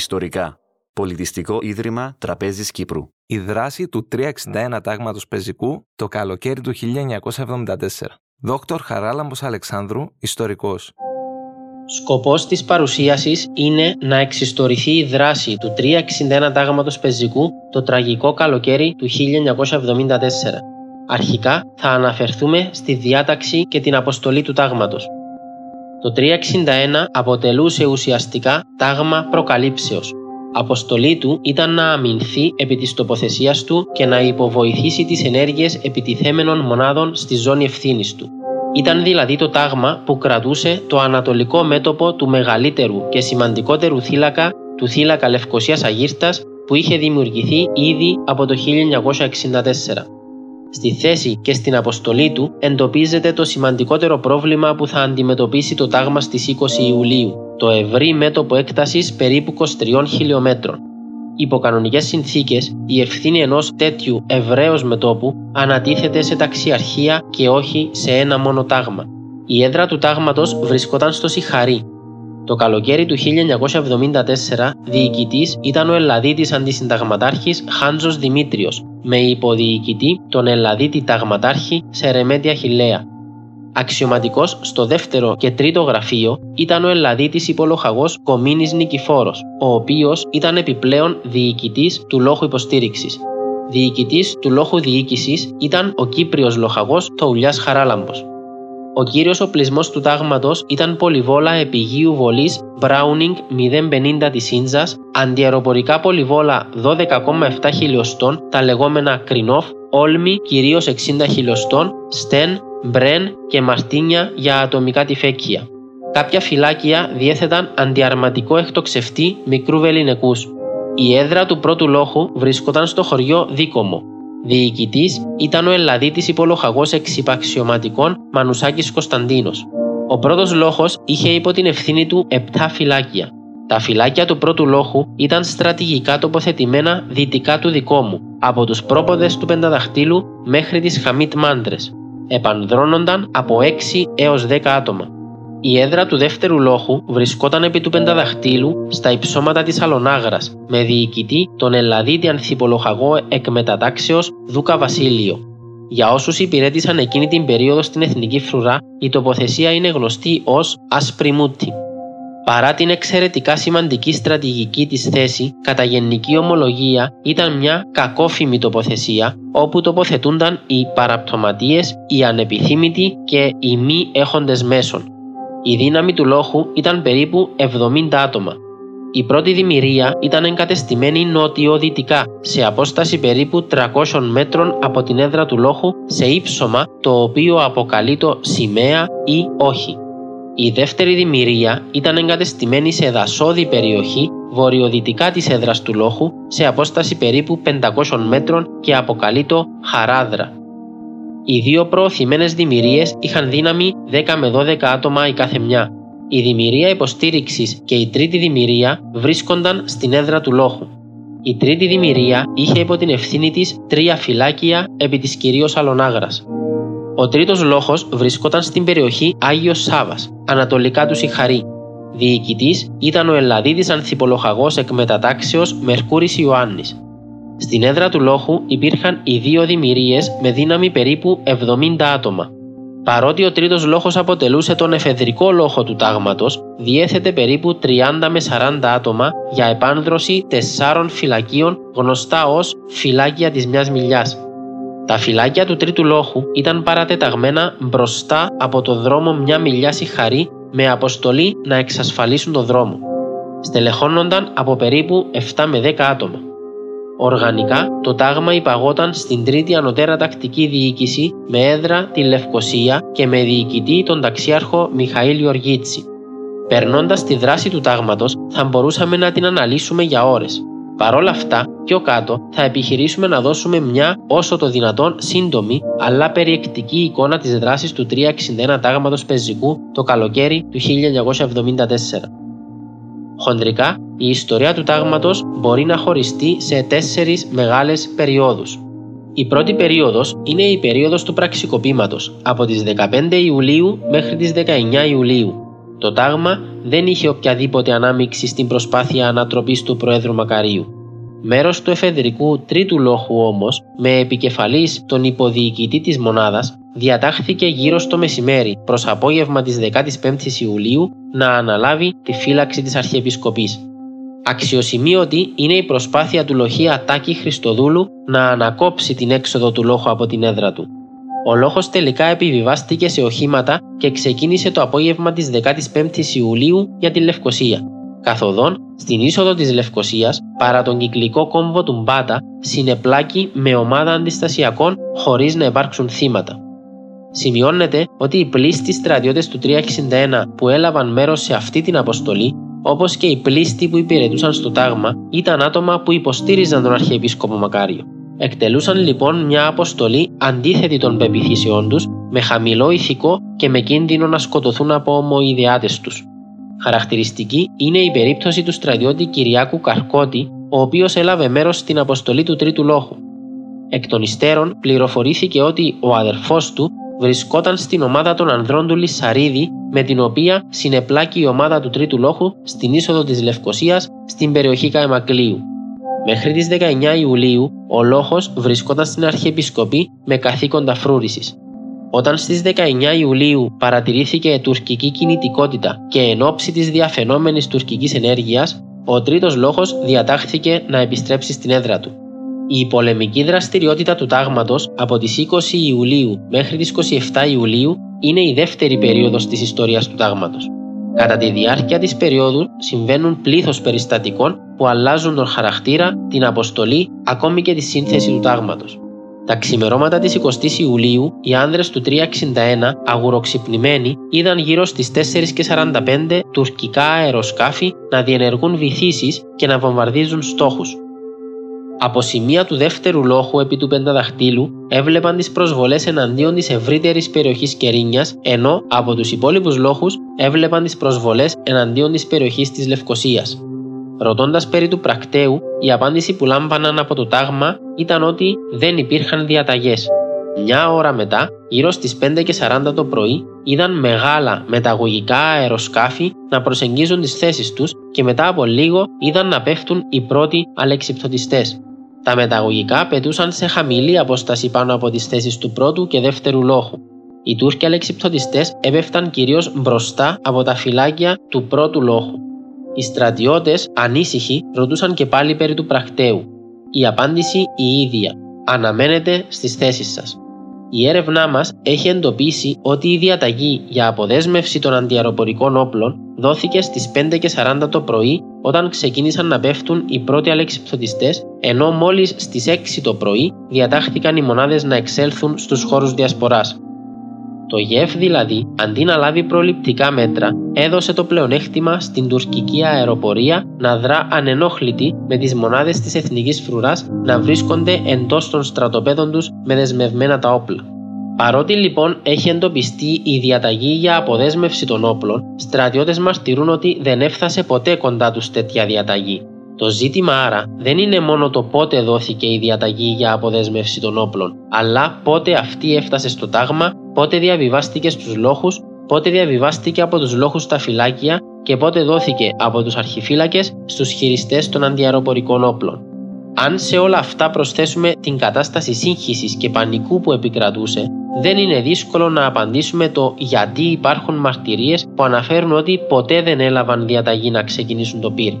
Μίλα μου ιστορικά. Πολιτιστικό Ίδρυμα Τραπέζης Κύπρου. Η δράση του 361 τάγματος πεζικού το καλοκαίρι του 1974. Δόκτωρ Χαράλαμπος Αλεξάνδρου, ιστορικός. Σκοπός της παρουσίασης είναι να εξιστορηθεί η δράση του 361 τάγματος πεζικού το τραγικό καλοκαίρι του 1974. Αρχικά θα αναφερθούμε στη διάταξη και την αποστολή του τάγματος. Το 361 αποτελούσε ουσιαστικά τάγμα προκαλύψεως. Αποστολή του ήταν να αμυνθεί επί της τοποθεσίας του και να υποβοηθήσει τις ενέργειες επιτιθέμενων μονάδων στη ζώνη ευθύνης του. Ήταν δηλαδή το τάγμα που κρατούσε το ανατολικό μέτωπο του μεγαλύτερου και σημαντικότερου θύλακα του θύλακα Λευκοσίας Αγύρτας που είχε δημιουργηθεί ήδη από το 1964. Στη θέση και στην αποστολή του εντοπίζεται το σημαντικότερο πρόβλημα που θα αντιμετωπίσει το τάγμα στις 20 Ιουλίου, το ευρύ μέτωπο έκτασης περίπου 23 χιλιόμετρων. Υπό κανονικές συνθήκες, η ευθύνη ενός τέτοιου ευρέως μετόπου ανατίθεται σε ταξιαρχία και όχι σε ένα μόνο τάγμα. Η έδρα του τάγματος βρισκόταν στο Σιχαρί, το καλοκαίρι του 1974, διοικητής ήταν ο Ελλαδίτης αντισυνταγματάρχης Χάντζος Δημήτριος, με υποδιοικητή τον Ελλαδίτη ταγματάρχη Σερεμέτια Χιλέα. Αξιωματικός στο δεύτερο και τρίτο γραφείο ήταν ο Ελλαδίτης υπολογαγό Κομίνης Νικηφόρος, ο οποίος ήταν επιπλέον διοικητής του λόγου υποστήριξης. Διοικητής του λόγου διοίκησης ήταν ο Κύπριος λοχαγός Τοουλιάς Χαράλαμπος. Ο κύριος οπλισμό του τάγματος ήταν πολυβόλα επιγείου βολής Browning 050 της Σίντζα, αντιαεροπορικά πολυβόλα 12,7 χιλιοστών, τα λεγόμενα Κρινόφ, Όλμη κυρίως 60 χιλιοστών, Στεν, Μπρεν και Μαρτίνια για ατομικά τυφέκια. Κάποια φυλάκια διέθεταν αντιαρματικό εκτοξευτή μικρού βεληνικού. Η έδρα του πρώτου λόχου βρισκόταν στο χωριό Δίκομο, Διοικητής ήταν ο Ελλαδίτης υπολογαγό εξυπαξιωματικών Μανουσάκης Κωνσταντίνος. Ο πρώτος λόγος είχε υπό την ευθύνη του 7 φυλάκια. Τα φυλάκια του πρώτου λόχου ήταν στρατηγικά τοποθετημένα δυτικά του δικό μου, από τους πρόποδες του Πενταδαχτύλου μέχρι τις Χαμίτ Μάντρες. Επανδρώνονταν από 6 έως 10 άτομα. Η έδρα του δεύτερου λόχου βρισκόταν επί του πενταδαχτύλου στα υψώματα της Αλονάγρας με διοικητή τον Ελλαδίτη ανθιπολογαγό εκμετατάξεως Δούκα Βασίλειο. Για όσους υπηρέτησαν εκείνη την περίοδο στην Εθνική Φρουρά, η τοποθεσία είναι γνωστή ως Ασπριμούτη. Παρά την εξαιρετικά σημαντική στρατηγική της θέση, κατά γενική ομολογία ήταν μια κακόφημη τοποθεσία όπου τοποθετούνταν οι παραπτωματίες, οι ανεπιθύμητοι και οι μη έχοντες μέσων, η δύναμη του λόχου ήταν περίπου 70 άτομα. Η πρώτη δημιουργία ήταν εγκατεστημένη νότιο-δυτικά, σε απόσταση περίπου 300 μέτρων από την έδρα του λόχου, σε ύψωμα το οποίο αποκαλεί το σημαία ή όχι. Η δεύτερη δημιουργία ήταν εγκατεστημένη σε δασόδη περιοχή βορειοδυτικά της έδρας του λόχου, σε απόσταση περίπου 500 μέτρων και αποκαλεί το χαράδρα. Οι δύο προωθημένες δημιουργίες είχαν δύναμη 10 με 12 άτομα η κάθε μια. Η δημιουργία υποστήριξης και η τρίτη δημιουργία βρίσκονταν στην έδρα του λόχου. Η τρίτη δημιουργία είχε υπό την ευθύνη της τρία φυλάκια επί της κυρίως Αλονάγρα. Ο τρίτος λόχος βρισκόταν στην περιοχή Άγιος Σάβας, ανατολικά του Σιχαρή. Διοικητής ήταν ο Ελλαδίδης Ανθιπολοχαγός εκμετατάξεως Μερκούρης Ιωάννης. Στην έδρα του λόχου υπήρχαν οι δύο δημιουργίες με δύναμη περίπου 70 άτομα. Παρότι ο τρίτος λόχος αποτελούσε τον εφεδρικό λόχο του τάγματος, διέθετε περίπου 30 με 40 άτομα για επάνδρωση τεσσάρων φυλακίων γνωστά ως φυλάκια της μιας μιλιάς. Τα φυλάκια του τρίτου λόχου ήταν παρατεταγμένα μπροστά από το δρόμο μια μιλιά σιχαρή με αποστολή να εξασφαλίσουν το δρόμο. Στελεχώνονταν από περίπου 7 με 10 άτομα. Οργανικά, το τάγμα υπαγόταν στην τρίτη ανωτέρα τακτική διοίκηση με έδρα τη Λευκοσία και με διοικητή τον ταξιάρχο Μιχαήλ Γεωργίτση. Περνώντας τη δράση του τάγματος, θα μπορούσαμε να την αναλύσουμε για ώρες. Παρ' όλα αυτά, πιο κάτω θα επιχειρήσουμε να δώσουμε μια όσο το δυνατόν σύντομη αλλά περιεκτική εικόνα της δράσης του 361 τάγματος πεζικού το καλοκαίρι του 1974. Χοντρικά, η ιστορία του τάγματος μπορεί να χωριστεί σε τέσσερις μεγάλες περιόδους. Η πρώτη περίοδος είναι η περίοδος του πραξικοπήματος, από τις 15 Ιουλίου μέχρι τις 19 Ιουλίου. Το τάγμα δεν είχε οποιαδήποτε ανάμειξη στην προσπάθεια ανατροπής του Προέδρου Μακαρίου. Μέρος του εφεδρικού τρίτου λόχου όμως, με επικεφαλής τον υποδιοικητή της μονάδας, διατάχθηκε γύρω στο μεσημέρι προς απόγευμα της 15ης Ιουλίου να αναλάβει τη φύλαξη της Αρχιεπισκοπής. Αξιοσημείωτη είναι η προσπάθεια του λοχεία Τάκη Χριστοδούλου να ανακόψει την έξοδο του λόχου από την έδρα του. Ο λόχος τελικά επιβιβάστηκε σε οχήματα και ξεκίνησε το απόγευμα της 15ης Ιουλίου για τη Λευκοσία. Καθοδόν, στην είσοδο της Λευκοσίας, παρά τον κυκλικό κόμβο του Μπάτα, συνεπλάκη με ομάδα αντιστασιακών χωρίς να υπάρξουν θύματα. Σημειώνεται ότι οι πλήστοι στρατιώτες του 361 που έλαβαν μέρος σε αυτή την αποστολή, όπως και οι πλήστοι που υπηρετούσαν στο τάγμα, ήταν άτομα που υποστήριζαν τον Αρχιεπίσκοπο Μακάριο. Εκτελούσαν λοιπόν μια αποστολή αντίθετη των πεπιθήσεών τους, με χαμηλό ηθικό και με κίνδυνο να σκοτωθούν από ομοειδεάτες τους. Χαρακτηριστική είναι η περίπτωση του στρατιώτη Κυριάκου Καρκώτη, ο οποίος έλαβε μέρος στην αποστολή του Τρίτου Λόχου. Εκ των υστέρων πληροφορήθηκε ότι ο αδερφός του βρισκόταν στην ομάδα των ανδρών του Λισαρίδη, με την οποία συνεπλάκει η ομάδα του Τρίτου Λόχου στην είσοδο της Λευκοσίας στην περιοχή Καεμακλείου. Μέχρι τις 19 Ιουλίου, ο Λόχος βρισκόταν στην Αρχιεπισκοπή με καθήκοντα φρούρησης. Όταν στις 19 Ιουλίου παρατηρήθηκε τουρκική κινητικότητα και εν ώψη της διαφαινόμενης τουρκικής ενέργειας, ο τρίτος λόγος διατάχθηκε να επιστρέψει στην έδρα του. Η πολεμική δραστηριότητα του τάγματος από τις 20 Ιουλίου μέχρι τις 27 Ιουλίου είναι η δεύτερη περίοδος της ιστορίας του τάγματος. Κατά τη διάρκεια της περίοδου συμβαίνουν πλήθος περιστατικών που αλλάζουν τον χαρακτήρα, την αποστολή, ακόμη και τη σύνθεση του τάγματος. Τα ξημερώματα της 20 Ιουλίου, οι άνδρες του 361, αγουροξυπνημένοι, είδαν γύρω στις 4.45 τουρκικά αεροσκάφη να διενεργούν βυθίσεις και να βομβαρδίζουν στόχους. Από σημεία του δεύτερου λόχου επί του πενταδαχτύλου έβλεπαν τις προσβολές εναντίον της ευρύτερης περιοχής Κερίνιας, ενώ από τους υπόλοιπους λόχους έβλεπαν τις προσβολές εναντίον της περιοχής της Λευκοσίας. Ρωτώντας περί του πρακτέου, η απάντηση που λάμπαναν από το τάγμα ήταν ότι δεν υπήρχαν διαταγές. Μια ώρα μετά, γύρω στις 5.40 το πρωί, είδαν μεγάλα μεταγωγικά αεροσκάφη να προσεγγίζουν τις θέσεις τους και μετά από λίγο είδαν να πέφτουν οι πρώτοι αλεξιπτωτιστές. Τα μεταγωγικά πετούσαν σε χαμηλή απόσταση πάνω από τις θέσεις του πρώτου και δεύτερου λόχου. Οι Τούρκοι αλεξιπτωτιστές έπεφταν κυρίως μπροστά από τα φυλάκια του πρώτου λόχου. Οι στρατιώτες, ανήσυχοι, ρωτούσαν και πάλι περί του πρακτέου. Η απάντηση η ίδια. Αναμένετε στις θέσεις σας. Η έρευνά μας έχει εντοπίσει ότι η διαταγή για αποδέσμευση των αντιαεροπορικών όπλων δόθηκε στις 5.40 το πρωί όταν ξεκίνησαν να πέφτουν οι πρώτοι αλεξιπτωτιστέ, ενώ μόλις στις 6 το πρωί διατάχθηκαν οι μονάδες να εξέλθουν στους χώρους διασποράς. Το ΓΕΦ δηλαδή, αντί να λάβει προληπτικά μέτρα, έδωσε το πλεονέκτημα στην τουρκική αεροπορία να δρά ανενόχλητη με τις μονάδες της εθνικής φρουράς να βρίσκονται εντός των στρατοπέδων τους με δεσμευμένα τα όπλα. Παρότι λοιπόν έχει εντοπιστεί η διαταγή για αποδέσμευση των όπλων, στρατιώτες μαρτυρούν ότι δεν έφτασε ποτέ κοντά τους τέτοια διαταγή. Το ζήτημα άρα δεν είναι μόνο το πότε δόθηκε η διαταγή για αποδέσμευση των όπλων, αλλά πότε αυτή έφτασε στο τάγμα, πότε διαβιβάστηκε στους λόχους, πότε διαβιβάστηκε από τους λόχους στα φυλάκια και πότε δόθηκε από τους αρχιφύλακες στους χειριστές των αντιαεροπορικών όπλων. Αν σε όλα αυτά προσθέσουμε την κατάσταση σύγχυσης και πανικού που επικρατούσε, δεν είναι δύσκολο να απαντήσουμε το γιατί υπάρχουν μαρτυρίες που αναφέρουν ότι ποτέ δεν έλαβαν διαταγή να ξεκινήσουν το πυρ.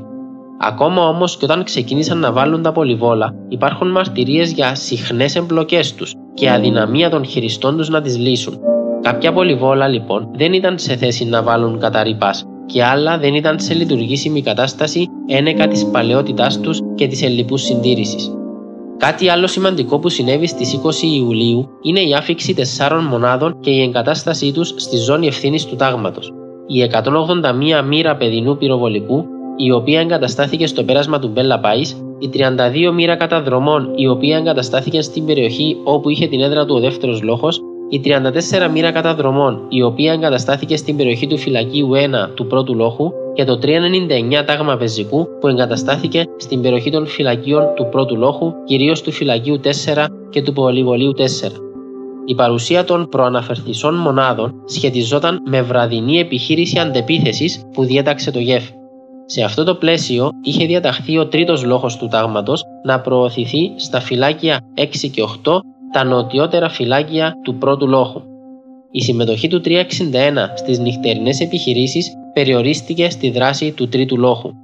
Ακόμα όμως και όταν ξεκίνησαν να βάλουν τα πολυβόλα, υπάρχουν μαρτυρίες για συχνές εμπλοκές τους και αδυναμία των χειριστών τους να τις λύσουν. Κάποια πολυβόλα λοιπόν δεν ήταν σε θέση να βάλουν καταρρυπάς και άλλα δεν ήταν σε λειτουργήσιμη κατάσταση ένεκα της παλαιότητάς τους και της ελληπούς συντήρησης. Κάτι άλλο σημαντικό που συνέβη στις 20 Ιουλίου είναι η άφηξη τεσσάρων μονάδων και η εγκατάστασή τους στη ζώνη ευθύνης του τάγματος. Η 181 μοίρα παιδινού πυροβολικού η οποία εγκαταστάθηκε στο πέρασμα του Μπέλα Πάη, η 32 μοίρα καταδρομών, η οποία εγκαταστάθηκε στην περιοχή όπου είχε την έδρα του ο δεύτερος λόγο, η 34 μοίρα καταδρομών, η οποία εγκαταστάθηκε στην περιοχή του φυλακίου 1 του πρώτου λόγου και το 399 τάγμα πεζικού που εγκαταστάθηκε στην περιοχή των φυλακίων του πρώτου λόγου, κυρίως του φυλακίου 4 και του πολυβολίου 4. Η παρουσία των προαναφερθησών μονάδων σχετιζόταν με βραδινή επιχείρηση αντεπίθεσης που διέταξε το ΓΕΦ. Σε αυτό το πλαίσιο είχε διαταχθεί ο τρίτος λόγος του τάγματος να προωθηθεί στα φυλάκια 6 και 8 τα νοτιότερα φυλάκια του πρώτου λόγου. Η συμμετοχή του 361 στις νυχτερινές επιχειρήσεις περιορίστηκε στη δράση του τρίτου λόγου.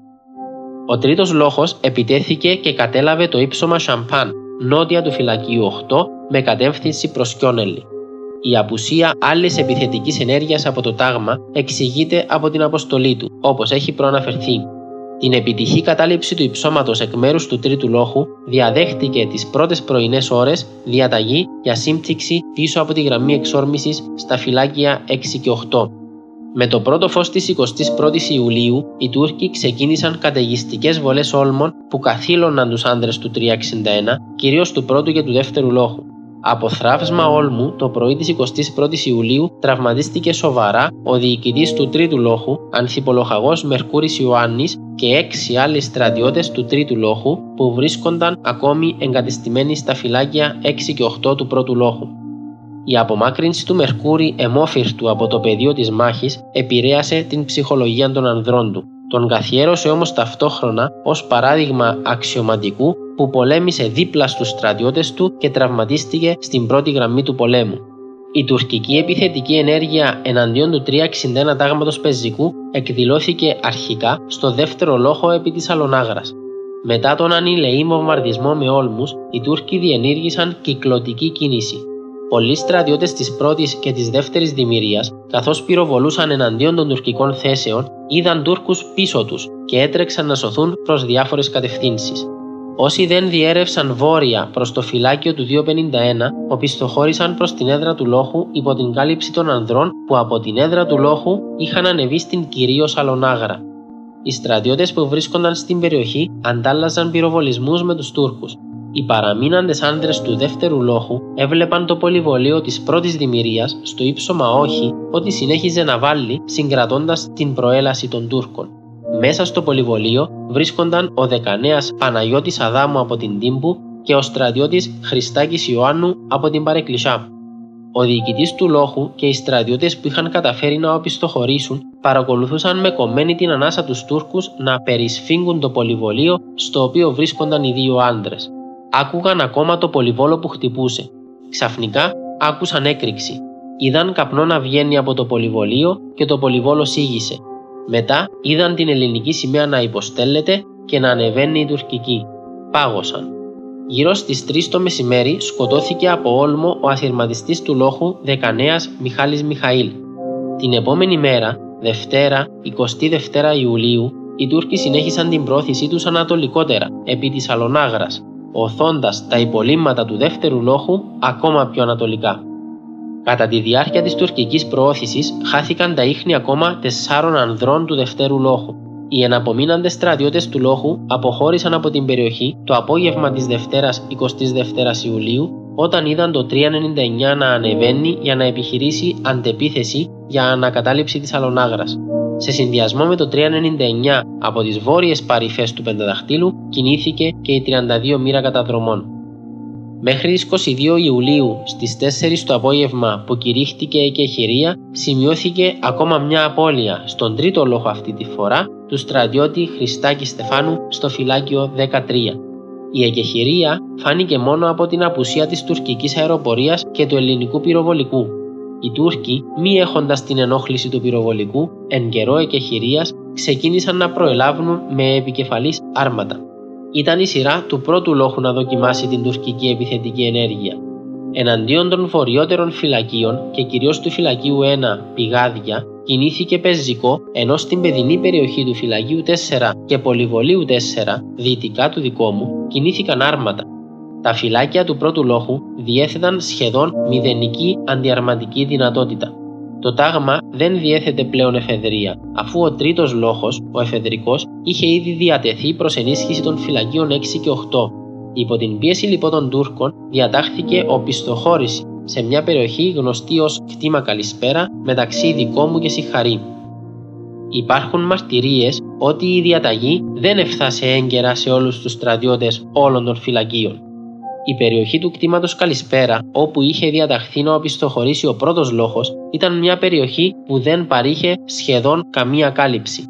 Ο τρίτος λόγος επιτέθηκε και κατέλαβε το ύψωμα Σαμπάν, νότια του φυλακίου 8, με κατεύθυνση προς Κιόνελη. Η απουσία άλλης επιθετικής ενέργειας από το τάγμα εξηγείται από την αποστολή του, όπως έχει προαναφερθεί. Την επιτυχή κατάληψη του υψώματος εκ μέρους του τρίτου λόχου διαδέχτηκε τις πρώτες πρωινές ώρες διαταγή για σύμπτυξη πίσω από τη γραμμή εξόρμησης στα φυλάκια 6 και 8. Με το πρώτο φως της 21η Ιουλίου, οι Τούρκοι ξεκίνησαν καταιγιστικές βολές όλμων που καθήλωναν τους άντρε του 361, κυρίως του πρώτου και του δεύτερου λόχου. Από θράψμα όλμου το πρωί της 21η Ιουλίου τραυματίστηκε σοβαρά ο διοικητής του τρίτου λόχου, ανθιπολοχαγό Μερκούρης Ιωάννης και έξι άλλοι στρατιώτες του τρίτου λόχου που βρίσκονταν ακόμη εγκατεστημένοι στα φυλάκια 6 και 8 του πρώτου λόχου. Η απομάκρυνση του Μερκούρη εμόφυρτου από το πεδίο της μάχης επηρέασε την ψυχολογία των ανδρών του. Τον καθιέρωσε όμως ταυτόχρονα ως παράδειγμα αξιωματικού που πολέμησε δίπλα στους στρατιώτες του και τραυματίστηκε στην πρώτη γραμμή του πολέμου. Η τουρκική επιθετική ενέργεια εναντίον του 361 τάγματος πεζικού εκδηλώθηκε αρχικά στο δεύτερο λόγο επί της Αλονάγρας. Μετά τον ανηλεή βομβαρδισμό με όλμους, οι Τούρκοι διενήργησαν κυκλωτική κίνηση. Πολλοί στρατιώτες της πρώτης και της δεύτερης δημιουργίας, καθώς πυροβολούσαν εναντίον των τουρκικών θέσεων, είδαν Τούρκους πίσω τους και έτρεξαν να σωθούν προς διάφορες κατευθύνσεις. Όσοι δεν διέρευσαν βόρεια προς το φυλάκιο του 251, οπισθοχώρησαν προς την έδρα του λόχου υπό την κάλυψη των ανδρών που από την έδρα του λόχου είχαν ανεβεί στην κυρίως Αλονάγρα. Οι στρατιώτες που βρίσκονταν στην περιοχή αντάλλαζαν πυροβολισμούς με τους Τούρκους. Οι παραμείναντες άντρες του δεύτερου λόχου έβλεπαν το πολυβολείο της πρώτης δημιουργίας στο ύψωμα όχι ότι συνέχιζε να βάλει συγκρατώντας την προέλαση των Τούρκων. Μέσα στο πολυβολείο βρίσκονταν ο δεκανέας Παναγιώτης Αδάμου από την Τύμπου και ο στρατιώτης Χριστάκης Ιωάννου από την Παρεκκλησιά. Ο διοικητής του λόχου και οι στρατιώτες που είχαν καταφέρει να οπισθοχωρήσουν παρακολουθούσαν με κομμένη την ανάσα τους Τούρκους να περισφίγγουν το πολυβολείο στο οποίο βρίσκονταν οι δύο άντρες. Άκουγαν ακόμα το πολυβόλο που χτυπούσε. Ξαφνικά άκουσαν έκρηξη. Είδαν καπνό να βγαίνει από το πολυβολείο και το πολυβόλο σήγησε. Μετά είδαν την ελληνική σημαία να υποστέλλεται και να ανεβαίνει η τουρκική. Πάγωσαν. Γύρω στις 3 το μεσημέρι σκοτώθηκε από όλμο ο αθυρματιστής του λόχου Δεκανέας Μιχάλης Μιχαήλ. Την επόμενη μέρα, Δευτέρα, 22 Ιουλίου, οι Τούρκοι συνέχισαν την πρόθεσή τους ανατολικότερα, επί της Αλονάγρας, οθώντας τα υπολείμματα του δεύτερου λόχου ακόμα πιο ανατολικά. Κατά τη διάρκεια της τουρκικής προώθησης χάθηκαν τα ίχνη ακόμα τεσσάρων ανδρών του δευτέρου λόχου. Οι εναπομείναντες στρατιώτες του λόχου αποχώρησαν από την περιοχή το απόγευμα της Δευτέρας 22 Ιουλίου όταν είδαν το 399 να ανεβαίνει για να επιχειρήσει αντεπίθεση για ανακατάληψη της Αλονάγρας. Σε συνδυασμό με το 399 από τις βόρειες παρυφές του Πενταδαχτύλου κινήθηκε και η 32 μοίρα καταδρομών. Μέχρι τις 22 Ιουλίου στις 4 το απόγευμα που κηρύχτηκε η εκεχηρία σημειώθηκε ακόμα μια απώλεια στον τρίτο λόγο αυτή τη φορά του στρατιώτη Χριστάκη Στεφάνου στο φυλάκιο 13. Η εκεχηρία φάνηκε μόνο από την απουσία της τουρκικής αεροπορίας και του ελληνικού πυροβολικού. Οι Τούρκοι, μη έχοντας την ενόχληση του πυροβολικού, εν καιρό εκεχηρίας ξεκίνησαν να προελάβουν με επικεφαλής άρματα ήταν η σειρά του πρώτου λόγου να δοκιμάσει την τουρκική επιθετική ενέργεια. Εναντίον των βορειότερων φυλακίων και κυρίως του φυλακίου 1 πηγάδια, κινήθηκε πεζικό, ενώ στην παιδινή περιοχή του φυλακίου 4 και πολυβολίου 4, δυτικά του δικό μου, κινήθηκαν άρματα. Τα φυλάκια του πρώτου λόγου διέθεταν σχεδόν μηδενική αντιαρματική δυνατότητα. Το τάγμα δεν διέθετε πλέον εφεδρεία, αφού ο τρίτος λόγο, ο εφεδρικός, είχε ήδη διατεθεί προς ενίσχυση των φυλακίων 6 και 8. Υπό την πίεση λοιπόν των Τούρκων, διατάχθηκε οπισθοχώρηση σε μια περιοχή γνωστή ως κτήμα Καλησπέρα μεταξύ δικό μου και Σιχαρή. Υπάρχουν μαρτυρίες ότι η διαταγή δεν έφτασε έγκαιρα σε όλους τους στρατιώτες όλων των φυλακίων. Η περιοχή του κτήματος Καλησπέρα, όπου είχε διαταχθεί να οπισθοχωρήσει ο πρώτος λόγος, ήταν μια περιοχή που δεν παρήχε σχεδόν καμία κάλυψη.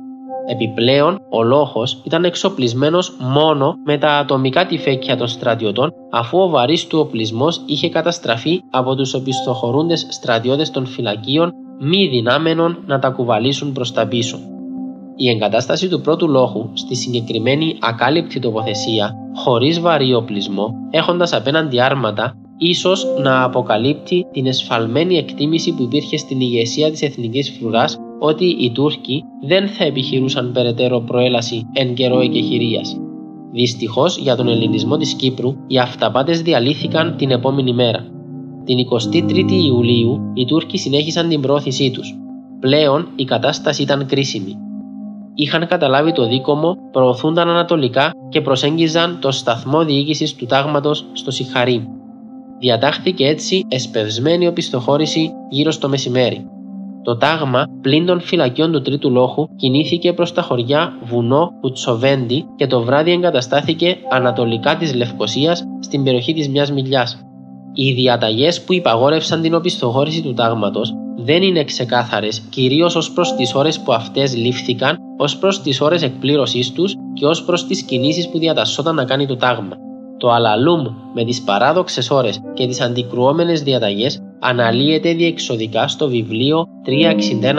Επιπλέον, ο λόγος ήταν εξοπλισμένος μόνο με τα ατομικά τυφέκια των στρατιωτών, αφού ο βαρύς του οπλισμός είχε καταστραφεί από τους οπισθοχωρούντες στρατιώτες των φυλακίων, μη δυνάμενων να τα κουβαλήσουν προς τα πίσω. Η εγκατάσταση του πρώτου λόγου στη συγκεκριμένη ακάλυπτη τοποθεσία, χωρίς βαρύ οπλισμό, έχοντας απέναντι άρματα, ίσως να αποκαλύπτει την εσφαλμένη εκτίμηση που υπήρχε στην ηγεσία της εθνικής φρουράς ότι οι Τούρκοι δεν θα επιχειρούσαν περαιτέρω προέλαση εν καιρό εκεχηρίας. Δυστυχώς για τον ελληνισμό της Κύπρου, οι αυταπάτες διαλύθηκαν την επόμενη μέρα. Την 23η Ιουλίου, οι Τούρκοι συνέχισαν την πρόθεσή τους. Πλέον η κατάσταση ήταν κρίσιμη είχαν καταλάβει το δίκομο, προωθούνταν ανατολικά και προσέγγιζαν το σταθμό διοίκησης του τάγματος στο Σιχαρί. Διατάχθηκε έτσι εσπευσμένη οπισθοχώρηση γύρω στο μεσημέρι. Το τάγμα, πλην των φυλακιών του τρίτου λόχου, κινήθηκε προς τα χωριά Βουνό Κουτσοβέντι και το βράδυ εγκαταστάθηκε ανατολικά της Λευκοσίας στην περιοχή της μιας μιλιάς. Οι διαταγές που υπαγόρευσαν την οπισθοχώρηση του τάγματος δεν είναι ξεκάθαρες κυρίως ως προς τις ώρες που αυτές λήφθηκαν, ως προς τις ώρες εκπλήρωσής τους και ως προς τις κινήσεις που διατασσόταν να κάνει το τάγμα. Το αλαλούμ με τις παράδοξες ώρες και τις αντικρουόμενες διαταγές αναλύεται διεξοδικά στο βιβλίο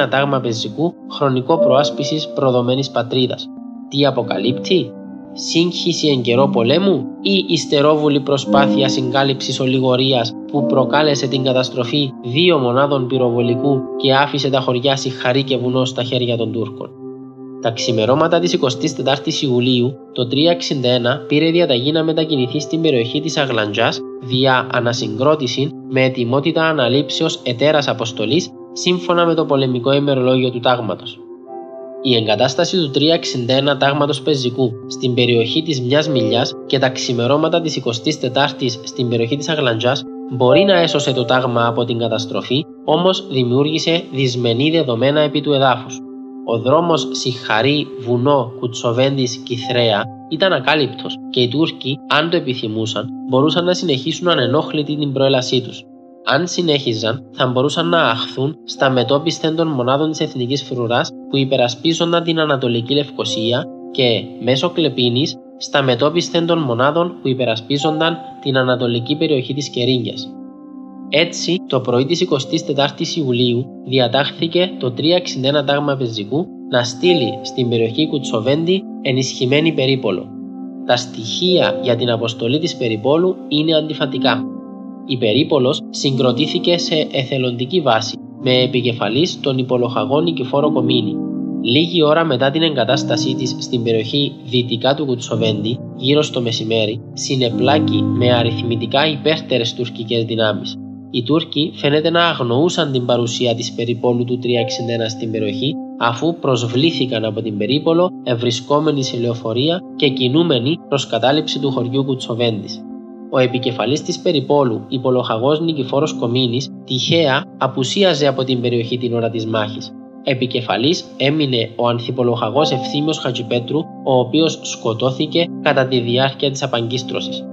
361 τάγμα πεζικού χρονικό προάσπισης προδομένης πατρίδας. Τι αποκαλύπτει, σύγχυση εν καιρό πολέμου ή ιστερόβουλη προσπάθεια συγκάλυψης ολιγορίας που προκάλεσε την καταστροφή δύο μονάδων πυροβολικού και άφησε τα χωριά Σιχαρή και Βουνό στα χέρια των Τούρκων; Τα ξημερώματα της 24η Ιουλίου, το 361 πήρε διαταγή να μετακινηθεί στην περιοχή της Αγλαντζάς δια ανασυγκρότηση με ετοιμότητα αναλήψεως ετέρα αποστολής σύμφωνα με το πολεμικό ημερολόγιο του τάγματος. Η εγκατάσταση του 361 τάγματος πεζικού στην περιοχή της μιας μιλιάς και τα ξημερώματα της 24η στην περιοχή της Αγλαντζάς μπορεί να έσωσε το τάγμα από την καταστροφή, όμως δημιούργησε δυσμενή δεδομένα επί του εδάφους. Ο δρόμος Σιχαρή, Βουνό, Κουτσοβέντης, Κυθρέα ήταν ακάλυπτος και οι Τούρκοι, αν το επιθυμούσαν, μπορούσαν να συνεχίσουν ανενόχλητοι την προέλασή τους αν συνέχιζαν, θα μπορούσαν να αχθούν στα μετόπισθεν των μονάδων της Εθνικής Φρουράς που υπερασπίζονταν την Ανατολική Λευκοσία και μέσω κλεπίνης στα μετόπισθεν των μονάδων που υπερασπίζονταν την ανατολική περιοχή της Κερίνιας. Έτσι, το πρωί της 24ης Ιουλίου διατάχθηκε το 361 τάγμα πεζικού να στείλει στην περιοχή Κουτσοβέντη ενισχυμένη περίπολο. Τα στοιχεία για την αποστολή της περιπόλου είναι αντιφατικά. Η περίπολος συγκροτήθηκε σε εθελοντική βάση με επικεφαλής τον υπολοχαγό Νικηφόρο Κομίνη. Λίγη ώρα μετά την εγκατάστασή της στην περιοχή δυτικά του Κουτσοβέντη, γύρω στο μεσημέρι, συνεπλάκη με αριθμητικά υπέρτερες τουρκικές δυνάμεις. Οι Τούρκοι φαίνεται να αγνοούσαν την παρουσία της περιπόλου του 361 στην περιοχή αφού προσβλήθηκαν από την περίπολο ευρισκόμενοι σε λεωφορεία και κινούμενοι προς κατάληψη του χωριού Κουτσοβέντης. Ο επικεφαλής της περιπόλου, υπολοχαγός Νικηφόρος Κομίνης, τυχαία απουσίαζε από την περιοχή την ώρα της μάχης. Επικεφαλής έμεινε ο ανθιπολοχαγός Ευθύμιος Χατζηπέτρου, ο οποίος σκοτώθηκε κατά τη διάρκεια της απαγκίστρωσης.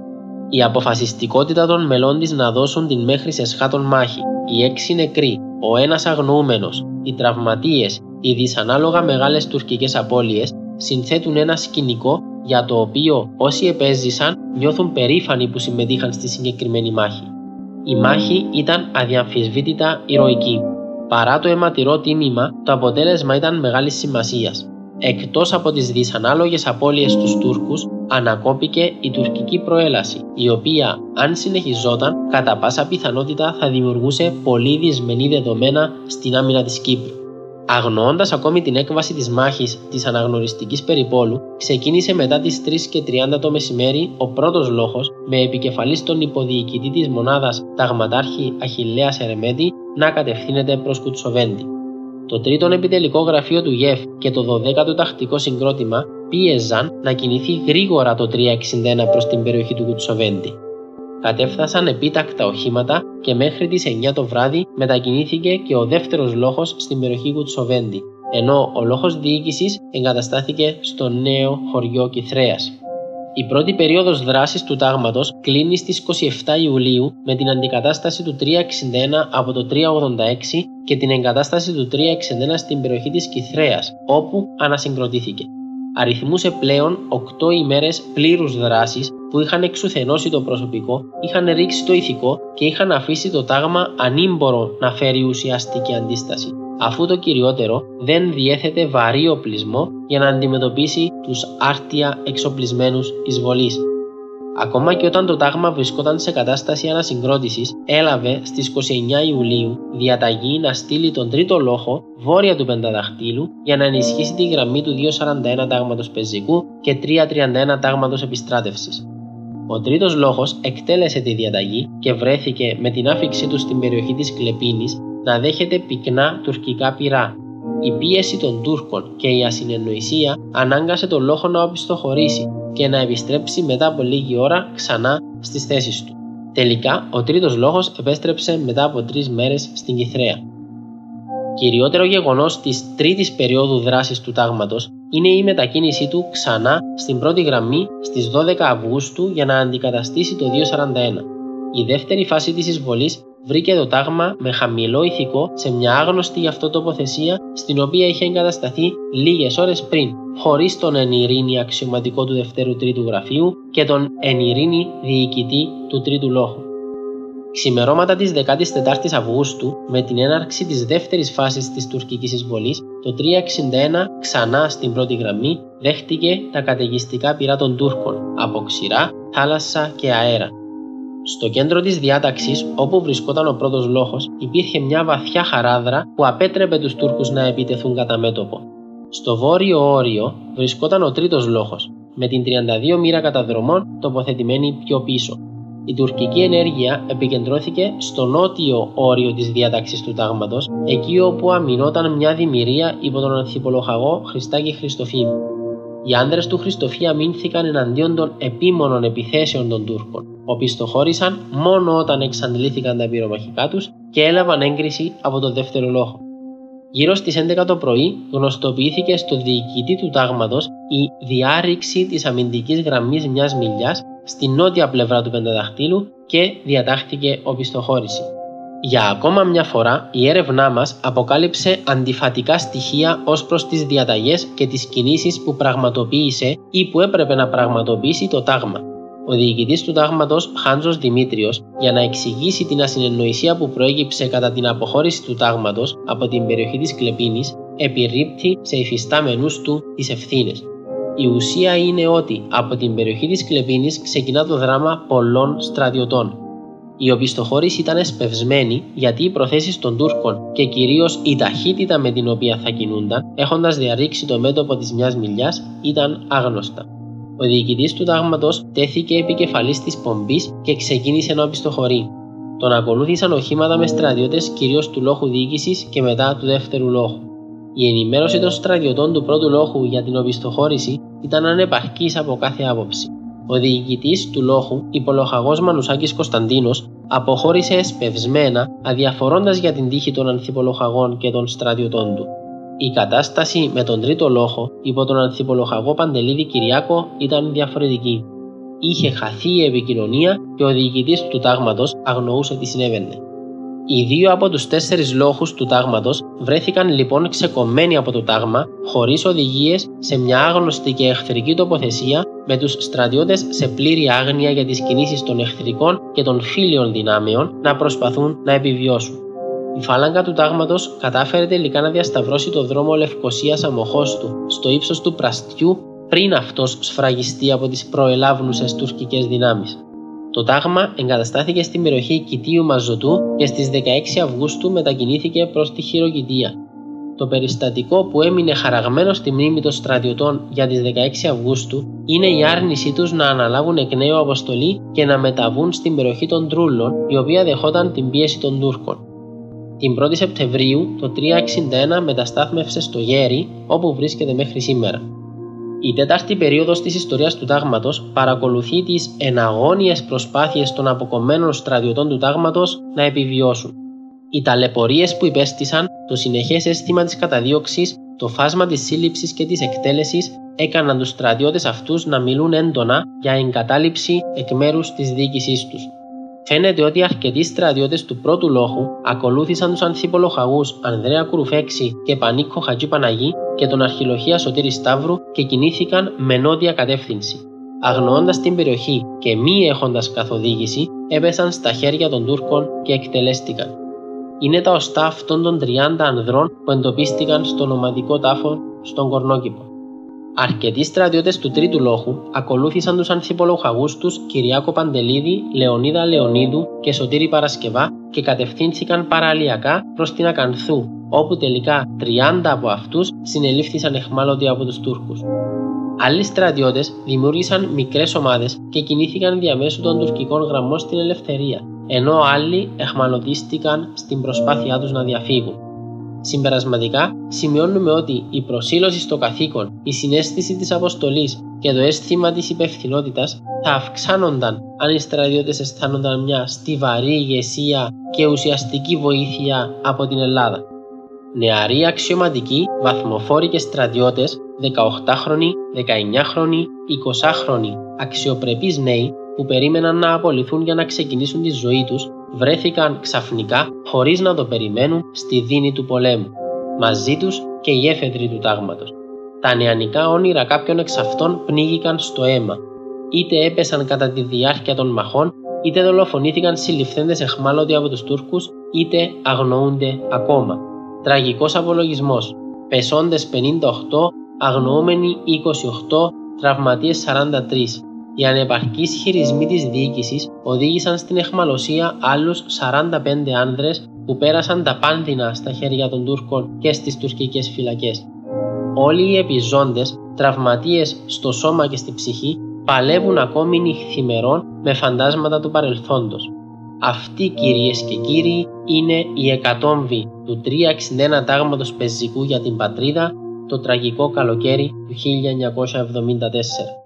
Η αποφασιστικότητα των μελών της να δώσουν την μέχρι σε σχάτων μάχη, οι έξι νεκροί, ο ένας αγνοούμενος, οι τραυματίες, οι δυσανάλογα μεγάλες τουρκικές απώλειες συνθέτουν ένα σκηνικό για το οποίο όσοι επέζησαν νιώθουν περήφανοι που συμμετείχαν στη συγκεκριμένη μάχη. Η μάχη ήταν αδιαμφισβήτητα ηρωική. Παρά το αιματηρό τίμημα, το αποτέλεσμα ήταν μεγάλης σημασίας. Εκτός από τις δυσανάλογες απώλειες στους Τούρκους, ανακόπηκε η τουρκική προέλαση, η οποία, αν συνεχιζόταν, κατά πάσα πιθανότητα θα δημιουργούσε πολύ δυσμενή δεδομένα στην άμυνα της Κύπρου. Αγνοώντας ακόμη την έκβαση της μάχης της αναγνωριστικής περιπόλου, ξεκίνησε μετά τις 3 και 30 το μεσημέρι ο πρώτος λόγος με επικεφαλής τον υποδιοικητή της μονάδας Ταγματάρχη Αχηλέα Ερεμέτη να κατευθύνεται προς Κουτσοβέντη. Το τρίτο επιτελικό γραφείο του ΓΕΦ και το 12ο τακτικό συγκρότημα πίεζαν να κινηθεί γρήγορα το 361 προς την περιοχή του Κουτσοβέντη κατέφθασαν επίτακτα οχήματα και μέχρι τις 9 το βράδυ μετακινήθηκε και ο δεύτερος λόγος στην περιοχή Κουτσοβέντη, ενώ ο λόγος διοίκησης εγκαταστάθηκε στο νέο χωριό Κιθρέας. Η πρώτη περίοδος δράσης του τάγματος κλείνει στις 27 Ιουλίου με την αντικατάσταση του 361 από το 386 και την εγκατάσταση του 361 στην περιοχή της Κυθρέας, όπου ανασυγκροτήθηκε. Αριθμούσε πλέον 8 ημέρες πλήρους δράσης που είχαν εξουθενώσει το προσωπικό, είχαν ρίξει το ηθικό και είχαν αφήσει το τάγμα ανήμπορο να φέρει ουσιαστική αντίσταση αφού το κυριότερο δεν διέθετε βαρύ οπλισμό για να αντιμετωπίσει τους άρτια εξοπλισμένους εισβολείς. Ακόμα και όταν το τάγμα βρισκόταν σε κατάσταση ανασυγκρότησης, έλαβε στις 29 Ιουλίου διαταγή να στείλει τον τρίτο λόχο βόρεια του πενταδαχτύλου για να ενισχύσει τη γραμμή του 241 τάγματος πεζικού και 331 τάγματος επιστράτευσης. Ο τρίτος λόγος εκτέλεσε τη διαταγή και βρέθηκε με την άφηξή του στην περιοχή της Κλεπίνης να δέχεται πυκνά τουρκικά πυρά. Η πίεση των Τούρκων και η ασυνεννοησία ανάγκασε τον λόγο να οπισθοχωρήσει και να επιστρέψει μετά από λίγη ώρα ξανά στις θέσεις του. Τελικά, ο τρίτος λόγος επέστρεψε μετά από τρεις μέρες στην Κυθρέα. Κυριότερο γεγονός της τρίτης περίοδου δράσης του τάγματος είναι η μετακίνησή του ξανά στην πρώτη γραμμή στις 12 Αυγούστου για να αντικαταστήσει το 241. Η δεύτερη φάση της εισβολής βρήκε το τάγμα με χαμηλό ηθικό σε μια άγνωστη γι' αυτό τοποθεσία στην οποία είχε εγκατασταθεί λίγες ώρες πριν, χωρίς τον ενηρήνη αξιωματικό του Δευτέρου Τρίτου Γραφείου και τον ενηρήνη διοικητή του Τρίτου Λόγου. Ξημερώματα της 14η Αυγούστου, με την έναρξη της δεύτερης φάσης της τουρκικής εισβολής, το 361 ξανά στην πρώτη γραμμή δέχτηκε τα καταιγιστικά πυρά των Τούρκων από ξηρά, θάλασσα και αέρα, στο κέντρο της διάταξης, όπου βρισκόταν ο πρώτος λόγο, υπήρχε μια βαθιά χαράδρα που απέτρεπε τους Τούρκους να επιτεθούν κατά μέτωπο. Στο βόρειο όριο βρισκόταν ο τρίτος λόγο, με την 32 μοίρα καταδρομών τοποθετημένη πιο πίσω. Η τουρκική ενέργεια επικεντρώθηκε στο νότιο όριο της διάταξης του τάγματος, εκεί όπου αμυνόταν μια δημιουργία υπό τον ανθιπολογαγό Χριστάκη Χριστοφίμη. Οι άνδρες του Χριστοφία αμήνθηκαν εναντίον των επίμονων επιθέσεων των Τούρκων. Οπισθοχώρησαν μόνο όταν εξαντλήθηκαν τα πυρομαχικά τους και έλαβαν έγκριση από τον δεύτερο λόγο. Γύρω στις 11 το πρωί γνωστοποιήθηκε στο διοικητή του τάγματος η διάρρηξη της αμυντικής γραμμής μιας μιλιάς στη νότια πλευρά του πενταδαχτύλου και διατάχθηκε οπισθοχώρηση. Για ακόμα μια φορά, η έρευνά μας αποκάλυψε αντιφατικά στοιχεία ως προς τις διαταγές και τις κινήσεις που πραγματοποίησε ή που έπρεπε να πραγματοποιήσει το τάγμα. Ο διοικητής του τάγματος, Χάντζος Δημήτριος, για να εξηγήσει την ασυνεννοησία που προέκυψε κατά την αποχώρηση του τάγματος από την περιοχή της Κλεπίνης, επιρρύπτει σε υφιστάμενους του τις ευθύνες. Η ουσία είναι ότι από την περιοχή της Κλεπίνης ξεκινά το δράμα πολλών στρατιωτών, η οπισθοχώρηση ήταν εσπευσμένη γιατί οι προθέσεις των Τούρκων και κυρίως η ταχύτητα με την οποία θα κινούνταν, έχοντας διαρρήξει το μέτωπο της μιας μιλιάς, ήταν άγνωστα. Ο διοικητής του τάγματος τέθηκε επικεφαλής της πομπής και ξεκίνησε να οπισθοχωρεί. Τον ακολούθησαν οχήματα με στρατιώτες κυρίως του λόγου διοίκησης και μετά του δεύτερου λόγου. Η ενημέρωση των στρατιωτών του πρώτου λόγου για την οπισθοχώρηση ήταν ανεπαρκής από κάθε άποψη. Ο διοικητή του λόγου, υπολοχαγός Μανουσάκης Κωνσταντίνος, αποχώρησε εσπευσμένα, αδιαφορώντας για την τύχη των ανθιπολοχαγών και των στρατιωτών του. Η κατάσταση με τον τρίτο λόγο υπό τον ανθιπολοχαγό Παντελίδη Κυριάκο ήταν διαφορετική. Είχε χαθεί η επικοινωνία και ο διοικητή του τάγματος αγνοούσε τι συνέβαινε. Οι δύο από τους τέσσερις λόγους του τάγματος βρέθηκαν λοιπόν ξεκομμένοι από το τάγμα, χωρίς οδηγίες, σε μια άγνωστη και εχθρική τοποθεσία, με τους στρατιώτες σε πλήρη άγνοια για τις κινήσεις των εχθρικών και των φίλιων δυνάμεων να προσπαθούν να επιβιώσουν. Η φάλαγγα του τάγματος κατάφερε τελικά να διασταυρώσει το δρόμο Λευκοσίας Αμοχώστου στο ύψος του Πραστιού πριν αυτός σφραγιστεί από τις προελάβνουσες τουρκικές δυνάμεις. Το τάγμα εγκαταστάθηκε στην περιοχή Κιτίου Μαζωτού και στις 16 Αυγούστου μετακινήθηκε προς τη Χειροκητία. Το περιστατικό που έμεινε χαραγμένο στη μνήμη των στρατιωτών για τις 16 Αυγούστου είναι η άρνησή τους να αναλάβουν εκ νέου αποστολή και να μεταβούν στην περιοχή των Τρούλων, η οποία δεχόταν την πίεση των Τούρκων. Την 1η Σεπτεμβρίου το 361 μεταστάθμευσε στο Γέρι, όπου βρίσκεται μέχρι σήμερα. Η τέταρτη περίοδος της ιστορίας του τάγματος παρακολουθεί τις εναγώνιες προσπάθειες των αποκομμένων στρατιωτών του τάγματος να επιβιώσουν. Οι ταλαιπωρίες που υπέστησαν, το συνεχές αίσθημα της καταδίωξης Το φάσμα της σύλληψης και της εκτέλεσης έκαναν τους στρατιώτες αυτούς να μιλούν έντονα για εγκατάλειψη εκ μέρους της διοίκησής τους. Φαίνεται ότι αρκετοί στρατιώτες του πρώτου λόγου ακολούθησαν τους ανθιπολογαγούς Ανδρέα Κουρουφέξη και Πανίκο Χατζή Παναγή και τον αρχιλοχία Σωτήρη Σταύρου και κινήθηκαν με νότια κατεύθυνση. Αγνοώντας την περιοχή και μη έχοντας καθοδήγηση, έπεσαν στα χέρια των Τούρκων και εκτελέστηκαν. Είναι τα οστά αυτών των 30 ανδρών που εντοπίστηκαν στο νομαδικό τάφο στον Κορνόκηπο. Αρκετοί στρατιώτες του Τρίτου Λόγου ακολούθησαν τους ανθιπολογαγούς τους Κυριάκο Παντελίδη, Λεωνίδα Λεωνίδου και Σωτήρη Παρασκευά και κατευθύνθηκαν παραλιακά προς την Ακανθού, όπου τελικά 30 από αυτούς συνελήφθησαν εχμάλωτοι από τους Τούρκους. Άλλοι στρατιώτες δημιούργησαν μικρές ομάδες και κινήθηκαν διαμέσου των τουρκικών γραμμών στην ελευθερία, ενώ άλλοι εχμαλωτίστηκαν στην προσπάθειά τους να διαφύγουν. Συμπερασματικά, σημειώνουμε ότι η προσήλωση στο καθήκον, η συνέστηση της αποστολής και το αίσθημα της υπευθυνότητας θα αυξάνονταν αν οι στρατιώτες αισθάνονταν μια στιβαρή ηγεσία και ουσιαστική βοήθεια από την Ελλάδα. Νεαροί αξιωματικοί, βαθμοφόροι και στρατιώτες, 18χρονοι, 19χρονοι, 20χρονοι, αξιοπρεπείς νέοι που περίμεναν να απολυθούν για να ξεκινήσουν τη ζωή τους βρέθηκαν ξαφνικά χωρίς να το περιμένουν στη δίνη του πολέμου. Μαζί τους και οι έφεδροι του τάγματος. Τα νεανικά όνειρα κάποιων εξ αυτών πνίγηκαν στο αίμα. Είτε έπεσαν κατά τη διάρκεια των μαχών, είτε δολοφονήθηκαν συλληφθέντες εχμάλωτοι από τους Τούρκους, είτε αγνοούνται ακόμα. Τραγικός απολογισμός. Πεσόντες 58, αγνοούμενοι 28, τραυματίες 43. Οι ανεπαρκείς χειρισμοί της διοίκησης οδήγησαν στην εχμαλωσία άλλους 45 άνδρες που πέρασαν τα πάνδυνα στα χέρια των Τούρκων και στις τουρκικές φυλακές. Όλοι οι επιζώντες, τραυματίες στο σώμα και στη ψυχή, παλεύουν ακόμη νυχθημερών με φαντάσματα του παρελθόντος. Αυτή κυρίες και κύριοι είναι η εκατόμβη του 361 τάγματος πεζικού για την πατρίδα το τραγικό καλοκαίρι του 1974.